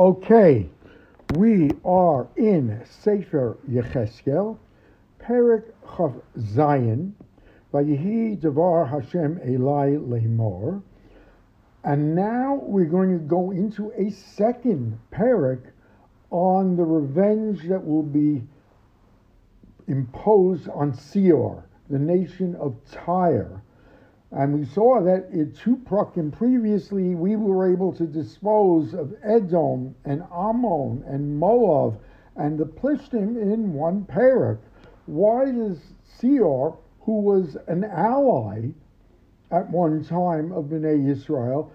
Okay, we are in Sefer Yechezkel, Perik Chav Zion, Vayihi Devar Hashem Elai Lemor, and now we're going to go into a second Perik on the revenge that will be imposed on Seor, the nation of Tyre. And we saw that in Tuprakim previously we were able to dispose of Edom and Ammon and Moab and the Plishtim in one parak. Why does Seor, who was an ally at one time of Bnei Israel,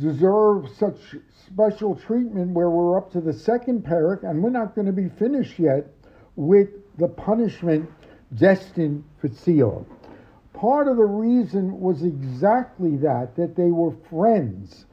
deserve such special treatment where we're up to the second parak and we're not going to be finished yet with the punishment destined for Seor? Part of the reason was exactly that, that they were friends.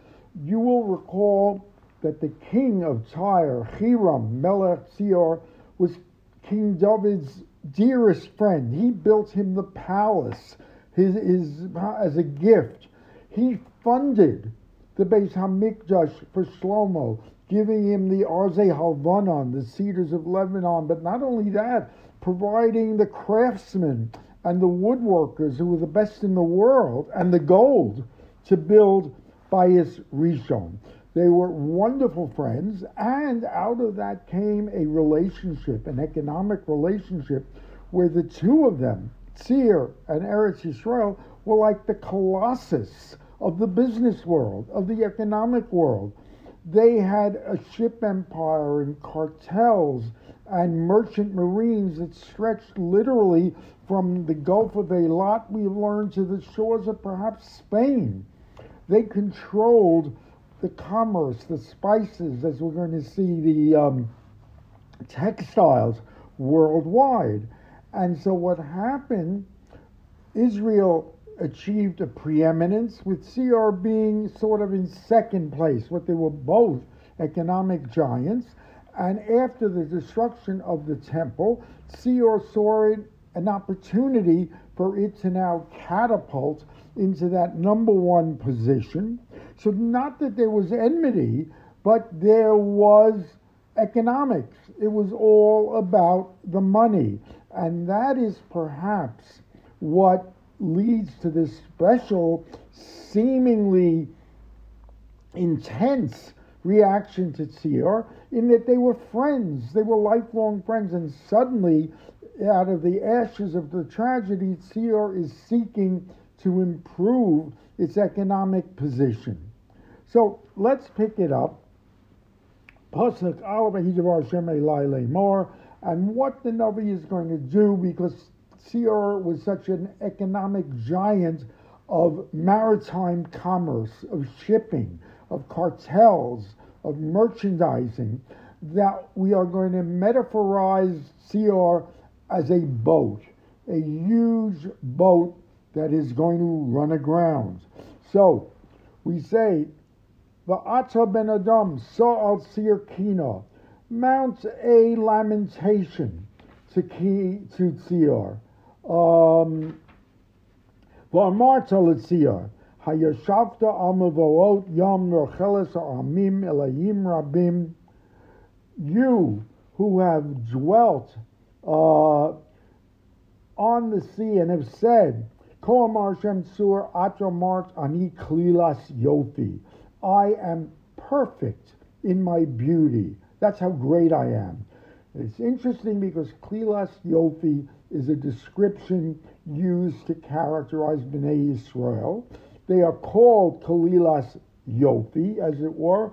You will recall that the king of Tyre, Hiram Melech Seor, was King David's dearest friend. He built him the palace his, his, as a gift. He funded the Beis Hamikdash for Shlomo, giving him the Arze Halvanon, the cedars of Lebanon. But not only that, providing the craftsmen and the woodworkers who were the best in the world and the gold to build Bayis Rishon. They were wonderful friends, and out of that came a relationship, an economic relationship, where the two of them, Seir and Eretz Yisrael, were like the colossus of the business world, of the economic world. They had a ship empire and cartels and merchant marines that stretched literally from the Gulf of Eilat, we've learned, to the shores of perhaps Spain. They controlled the commerce, the spices, as we're going to see, the um, textiles worldwide. And so what happened, Israel achieved a preeminence with CR being sort of in second place, what they were both economic giants. And after the destruction of the temple, Seir saw an opportunity for it to now catapult into that number one position. So, not that there was enmity, but there was economics. It was all about the money. And that is perhaps what leads to this special, seemingly intense reaction to Seir in that they were friends. They were lifelong friends. And suddenly out of the ashes of the tragedy, Seir is seeking to improve its economic position. So let's pick it up. And what the Navi is going to do because Seir was such an economic giant of maritime commerce, of shipping, of cartels, of merchandising, that we are going to metaphorize CR as a boat, a huge boat that is going to run aground. So we say, Va'ata ben Adam sa'al sir kina, mounts a lamentation to ki to Tzir. Um, Va'amarta l'tzir, hayashavta al mavoot yam rocheles amim elayim rabim, you who have dwelt uh, on the sea and have said, Koamar Shem Sur Atramart Ani Klilas Yofi. I am perfect in my beauty. That's how great I am. It's interesting because Klilas Yofi is a description used to characterize Bnei Israel. They are called Kalilas Yofi, as it were.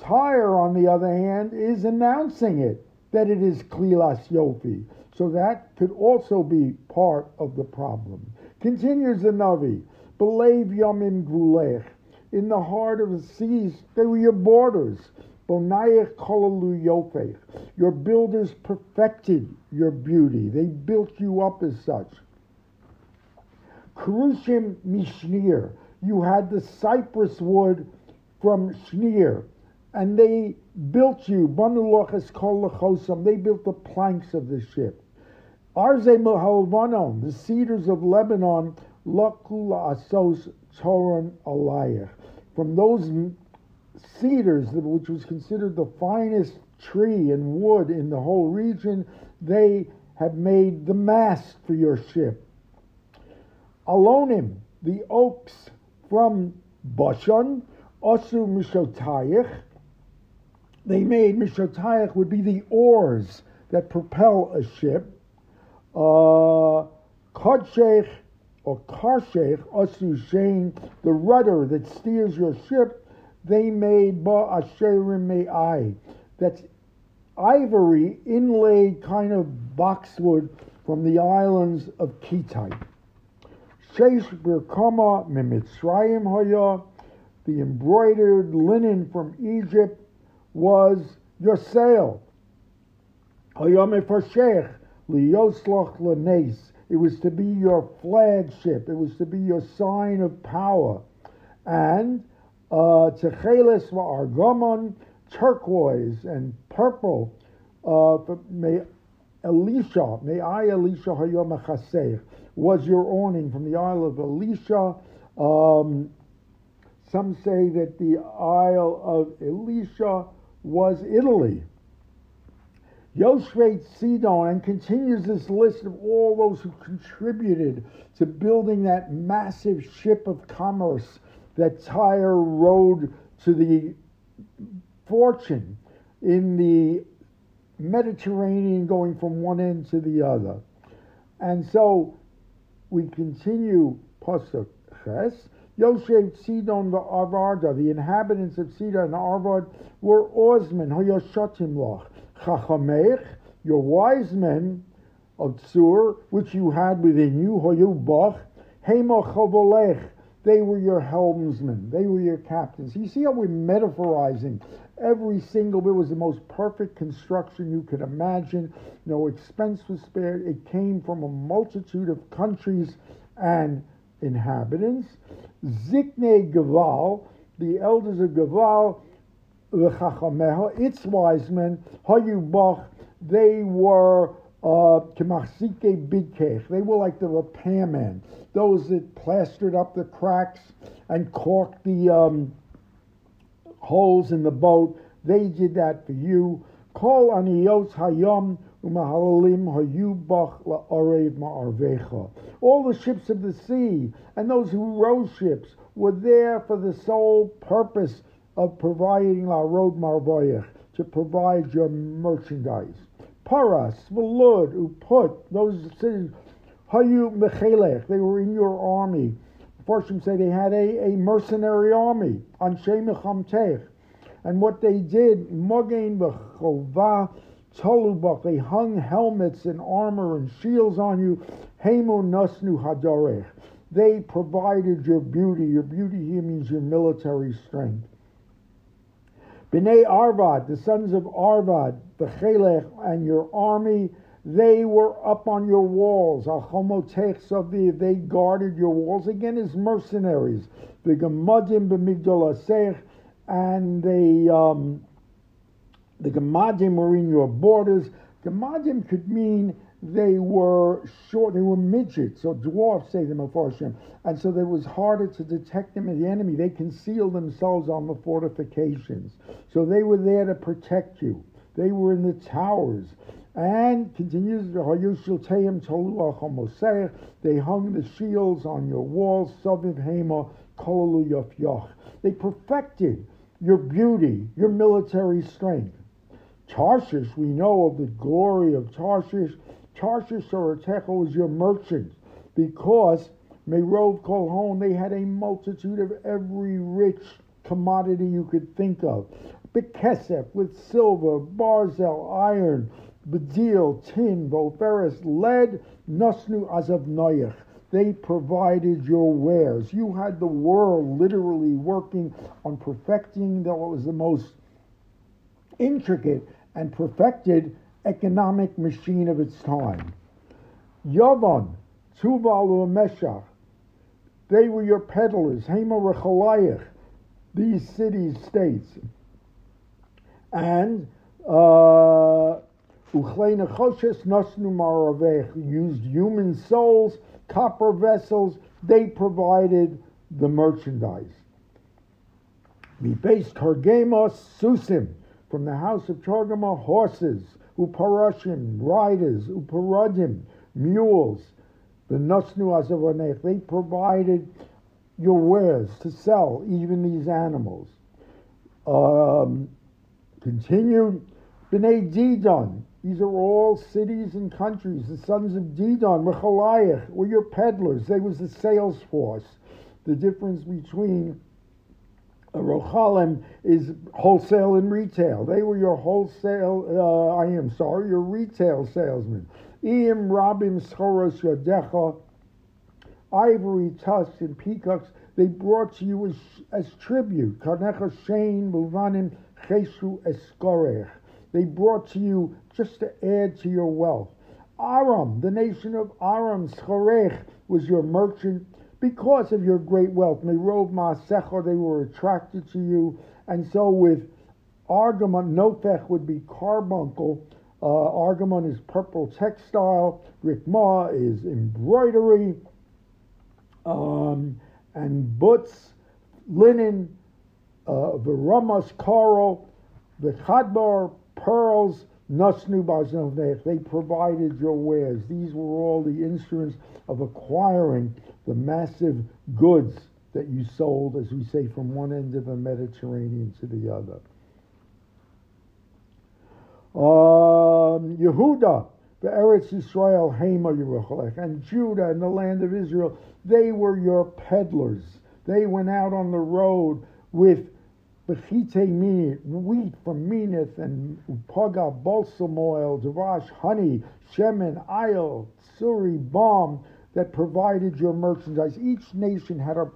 Tyre, on the other hand, is announcing it that it is klilas yofi. So that could also be part of the problem. Continues the Navi, Belev yamim Gulech. In the heart of the seas, they were your borders. Bonayech kolalu yofech. Your builders perfected your beauty. They built you up as such. Krushim mishnir. You had the cypress wood from Shnir and they built you. They built the planks of the ship. Arze Mahalvanon, the cedars of Lebanon, Lakula Asos Toran Alayach. From those cedars, which was considered the finest tree and wood in the whole region, they have made the mast for your ship. Alonim, the oaks from Bashan, Osu Mishotayich. They made Mishotayich would be the oars that propel a ship. Uh, Kodshech or Karshech, Osu Shein, the rudder that steers your ship. They made Ba Asherim Me'ai. That's ivory inlaid kind of boxwood from the islands of Kitite. Sheish Birkama Mimitzrayim Haya, the embroidered linen from Egypt was your sail. Hayame Farshech, Liosloch Lanes. It was to be your flagship. It was to be your sign of power. And Techeles uh, Argamon, turquoise and purple. Uh, may Elisha, may I Elisha Hayom was your awning from the Isle of Elisha. Um, some say that the Isle of Elisha was Italy. Yoshveit Sidon and continues this list of all those who contributed to building that massive ship of commerce that Tyre rode to the fortune in the Mediterranean going from one end to the other. And so we continue Pasuk Ches. Yoshev Sidon Arvada, the inhabitants of Sidon and Arvad were Osman, Hoyoshatim Loch, Chachamech, your wise men of Tsur, which you had within you, Hoyubach, Hema Chovolech, they were your helmsmen, they were your captains. You see how we're metaphorizing every single bit was the most perfect construction you could imagine. No expense was spared. It came from a multitude of countries and inhabitants. Zikne Gaval, the elders of Gaval, the Chachameha, its wise men, Hayubach, they were uh, Kemachsike Bidkech. They were like the repairmen, those that plastered up the cracks and caulked the um, holes in the boat. They did that for you. Kol aniyos hayom umahalalim hayubach la'arev ma'arvecha. All the ships of the sea and those who row ships were there for the sole purpose of providing la road marvoyach, to provide your merchandise. Paras, Velud, Uput, those cities, Hayu Mechelech, they were in your army. Fortune say they had a, a mercenary army on Shemichamtech. And what they did, Mogain B'chovah Tolubach, they hung helmets and armor and shields on you. Hemu Nasnu Hadarech. They provided your beauty. Your beauty here means your military strength. Bnei Arvad, the sons of Arvad, the Chelech, and your army, they were up on your walls. They guarded your walls again as mercenaries. The Gemadim b'migdal and they, um, the Gemadim were in your borders. Gemadim could mean they were short, they were midgets, or dwarfs, say the Mepharshim. And so it was harder to detect them as the enemy. They concealed themselves on the fortifications. So they were there to protect you. They were in the towers. And continues, they hung the shields on your walls, They perfected your beauty, your military strength. Tarshish, we know of the glory of Tarshish. Tarshish or Techo is your merchant because Merov Kolhon, they had a multitude of every rich commodity you could think of. Bekesef with silver, barzel, iron, bedil, tin, voferis, lead, nusnu azav noyach. They provided your wares. You had the world literally working on perfecting what was the most intricate and perfected economic machine of its time. Yavan, Tuval Meshach, they were your peddlers, Hema Rechalayach, these cities, states. And uh, used human souls copper vessels, they provided the merchandise. Mi base Targemos Susim, from the house of Targama, horses, Uparashim, riders, Uparadim, mules, the Nosnu Azavonech, they provided your wares to sell, even these animals. Um, continued, Bnei Didon, these are all cities and countries. The sons of Didon, Rechalayach, were your peddlers. They was the sales force. The difference between Rochalim is wholesale and retail. They were your wholesale, uh, I am sorry, your retail salesmen. Iyim Rabim Schoros Yadecha, ivory, tusks, and peacocks, they brought to you as, as tribute. Karnecha Shein Muvanim Cheshu Eskorech. They brought to you just to add to your wealth. Aram, the nation of Aram, Schorech, was your merchant because of your great wealth. Merov Maasecha, they were attracted to you. And so with Argamon, Nofech would be carbuncle. Uh, Argamon is purple textile. Rikma is embroidery. Um, and butts, linen, uh, coral, the chadbar, pearls, Nasnu Baznovnech, they provided your wares. These were all the instruments of acquiring the massive goods that you sold, as we say, from one end of the Mediterranean to the other. Um, Yehuda, the Eretz Israel, Hema Yerushalayim, and Judah and the land of Israel, they were your peddlers. They went out on the road with Bechite minit, wheat from Minith and Upaga, balsam oil, Davash, honey, Shemen, Isle, Suri, balm that provided your merchandise. Each nation had a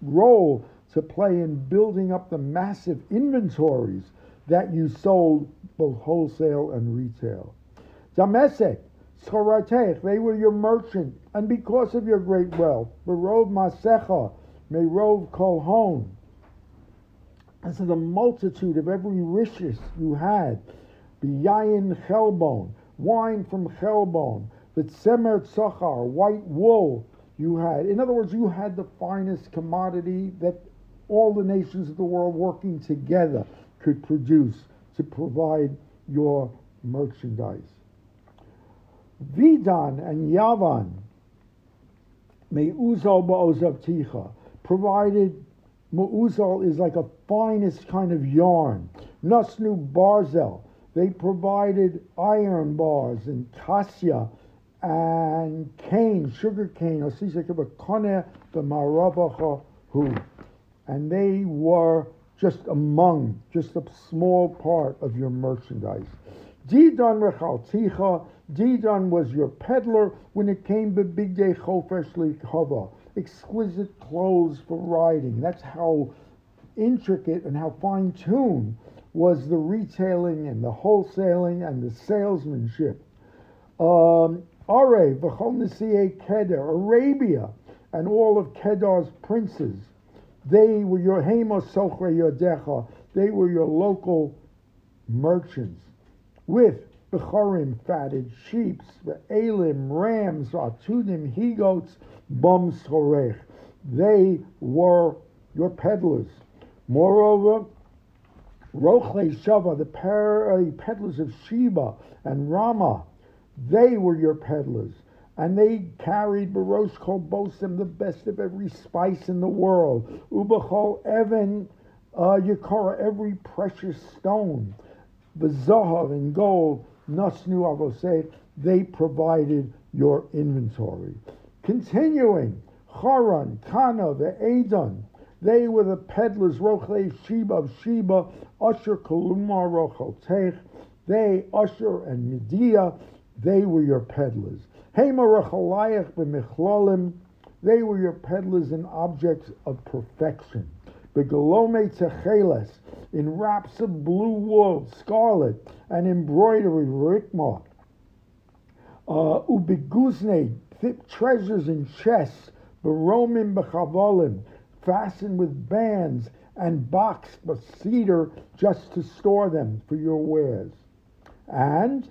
role to play in building up the massive inventories that you sold both wholesale and retail. Damesek, Schoratech, they were your merchant, and because of your great wealth, Berov Masecha, Merov Kolhon, and so the multitude of every riches you had, biyayin chelbon, wine from chelbon, the tzemer tzachar, white wool you had. In other words, you had the finest commodity that all the nations of the world working together could produce to provide your merchandise. Vidan and Yavan, Me'uzal ba'ozav ticha, provided Mu'uzal is like a finest kind of yarn. Nusnu Barzel, they provided iron bars and cassia and cane, sugar cane, and they were just among, just a small part of your merchandise. Didon rechalticha, Didon was your peddler when it came to big day chofesh likava exquisite clothes for riding. That's how intricate and how fine tuned was the retailing and the wholesaling and the salesmanship. Um, Are, Kedar, Arabia, and all of Kedar's princes, they were your Hemos Sochre Yodecha, they were your local merchants, with Bechorim, fatted sheep, the Elim, rams, Atudim, he goats, Bum Sorech. They were your peddlers. Moreover, Rochle Shava, the uh, peddlers of Sheba and Rama, they were your peddlers. And they carried Barosh Kol Bosim, the best of every spice in the world. Ubachol Evan uh, Yakara, every precious stone. The Zahav and gold, Nasnu Avoseh, they provided your inventory. Continuing, Charan, Kana, the Adon, they were the peddlers, Rochle Sheba of Sheba, Usher Kaluma Rochel they, Usher and Medea, they were your peddlers. Hema Rochalayach b'michlalim, they were your peddlers in objects of perfection. Begalome Techeles, in wraps of blue wool, scarlet, and embroidery, rikma. Uh, ubiguzne, thick treasures in chests, baromim b'chavolim, fastened with bands and boxed with cedar just to store them for your wares. And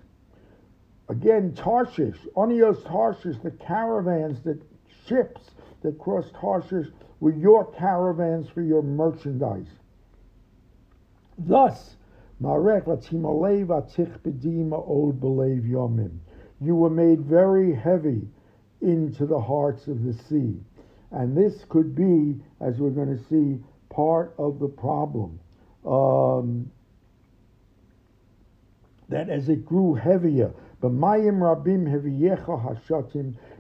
again, Tarshish, Onios Tarshish, the caravans, the ships that crossed Tarshish were your caravans for your merchandise. Thus. You were made very heavy into the hearts of the sea. And this could be, as we're going to see, part of the problem. Um, that as it grew heavier,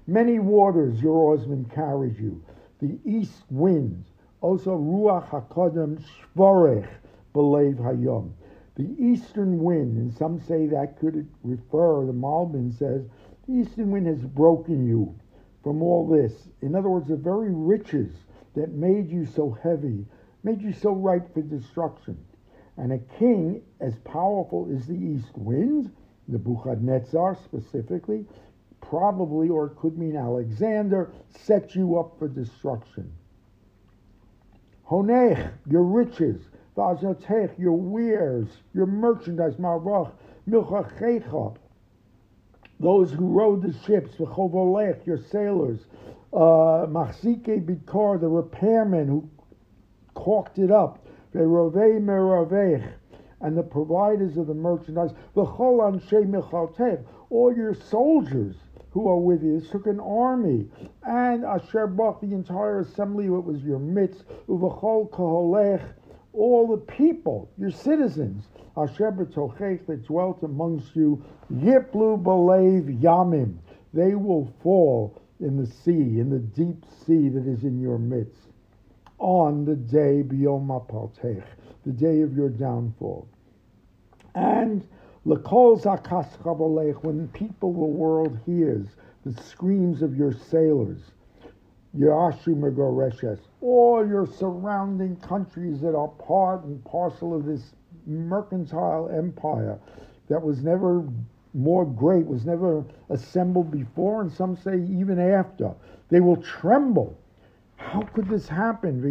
many waters your oarsmen carried you. The east wind, also ruach hakodem shvorech belev hayom. The eastern wind, and some say that could refer, the Malbim says, the eastern wind has broken you from all this. In other words, the very riches that made you so heavy, made you so ripe for destruction. And a king as powerful as the east wind, Nebuchadnezzar specifically, probably, or it could mean Alexander, set you up for destruction. Honech, your riches, Vazotech, your wares, your merchandise, Marvach, Milchachecha, those who rowed the ships, V'chovolech, your sailors, uh, Machzike Bikar, the repairmen who caulked it up, Ve'rovei Meravech, and the providers of the merchandise, V'chol Anshe Michaltev, all your soldiers who are with you. This took an army, and Asher Bach, the entire assembly, what was your midst, Uvachol Kaholech, all the people, your citizens, Asher B'tochech, that dwelt amongst you, Yiplu Balev Yamim, they will fall in the sea, in the deep sea that is in your midst, on the day Biyom the day of your downfall. And when the people, of the world hears the screams of your sailors, Yashu Megoreshes, all your surrounding countries that are part and parcel of this mercantile empire that was never more great, was never assembled before, and some say even after. They will tremble. How could this happen?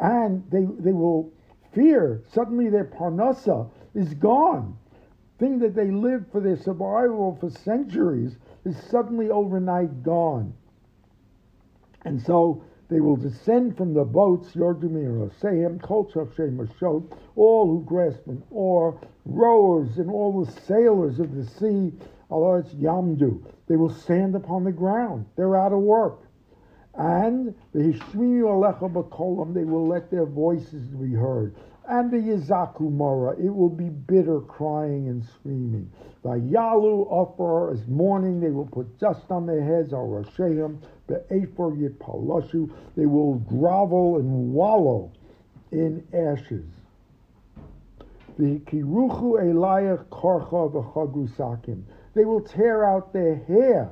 And they, they will fear. Suddenly their parnasa is gone. Thing that they lived for their survival for centuries is suddenly overnight gone. And so they will descend from the boats, Yordumir Oseim, Kolchav Mashot, all who grasp an oar, rowers and all the sailors of the sea, it's Yamdu. They will stand upon the ground. They're out of work. And the Hishmiyu Alecha Bakolam, they will let their voices be heard. And the Yizaku Mora, it will be bitter crying and screaming. The Yalu Offer is mourning, they will put dust on their heads, or Rosheim, the Ephor Yitpalashu, they will grovel and wallow in ashes. The Kiruchu Elayach Korcha V'Chagru Sakim, they will tear out their hair,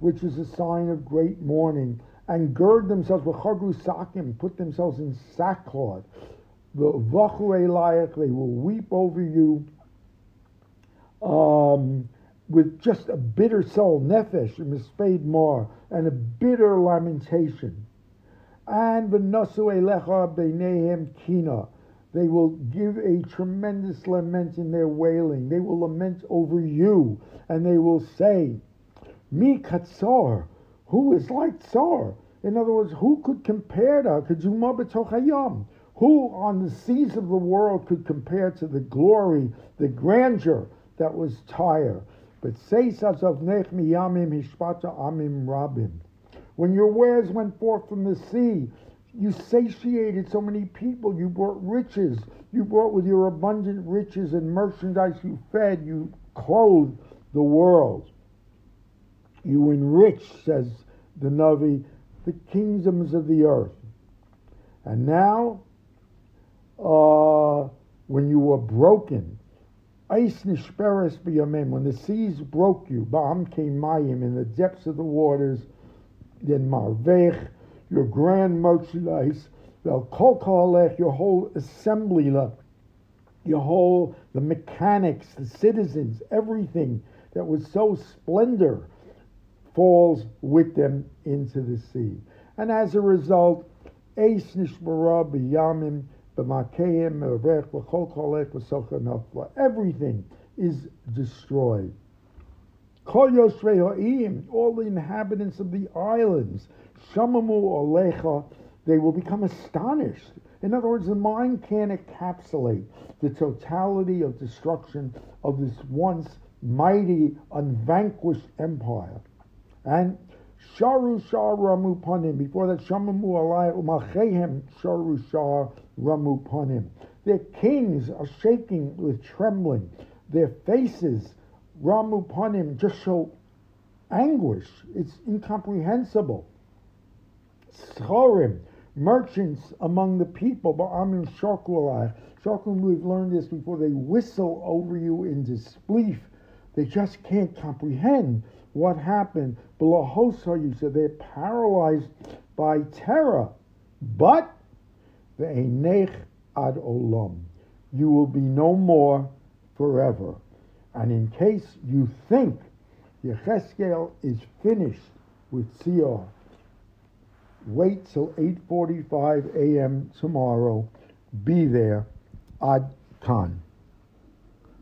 which is a sign of great mourning and gird themselves with chagru sakim, put themselves in sackcloth. The vachu they will weep over you um, with just a bitter soul, nefesh, mispade more, and a bitter lamentation. And v'nasu elecha beinehem kina. They will give a tremendous lament in their wailing. They will lament over you, and they will say, Mi katsar, who is like Tsar? In other words, who could compare to B'tochayam? Who on the seas of the world could compare to the glory, the grandeur that was Tyre? But Seisas of Nech Miyamim Hishpata Amim Rabim. When your wares went forth from the sea, you satiated so many people. You brought riches. You brought with your abundant riches and merchandise. You fed. You clothed the world. You enriched, says the Navi, the kingdoms of the earth. And now, uh, when you were broken, ice nishperes b'yamim, when the seas broke you, ba'am came mayim, in the depths of the waters, then marvech, your grand merchandise, vel kol your whole assembly, your whole, the mechanics, the citizens, everything that was so splendor falls with them into the sea. And as a result. Everything is destroyed. All the inhabitants of the islands, Shamamu Olecha, they will become astonished. In other words, the mind can't encapsulate the totality of destruction of this once mighty, unvanquished empire. And Sharu Shah Ramu Panim, before that, Shamamu Alai Umachehem Sharu Shah Ramu Panim. Their kings are shaking with trembling. Their faces, Ramu Panim, just show anguish. It's incomprehensible. Schorim, merchants among the people, Ba'amin Shakulai. Shakum, we've learned this before, they whistle over you in disbelief. They just can't comprehend what happened. you said they're paralyzed by terror. But the Einech ad olam, you will be no more forever. And in case you think Yechezkel is finished with Sia, wait till 8.45 a.m. tomorrow. Be there. Ad Khan.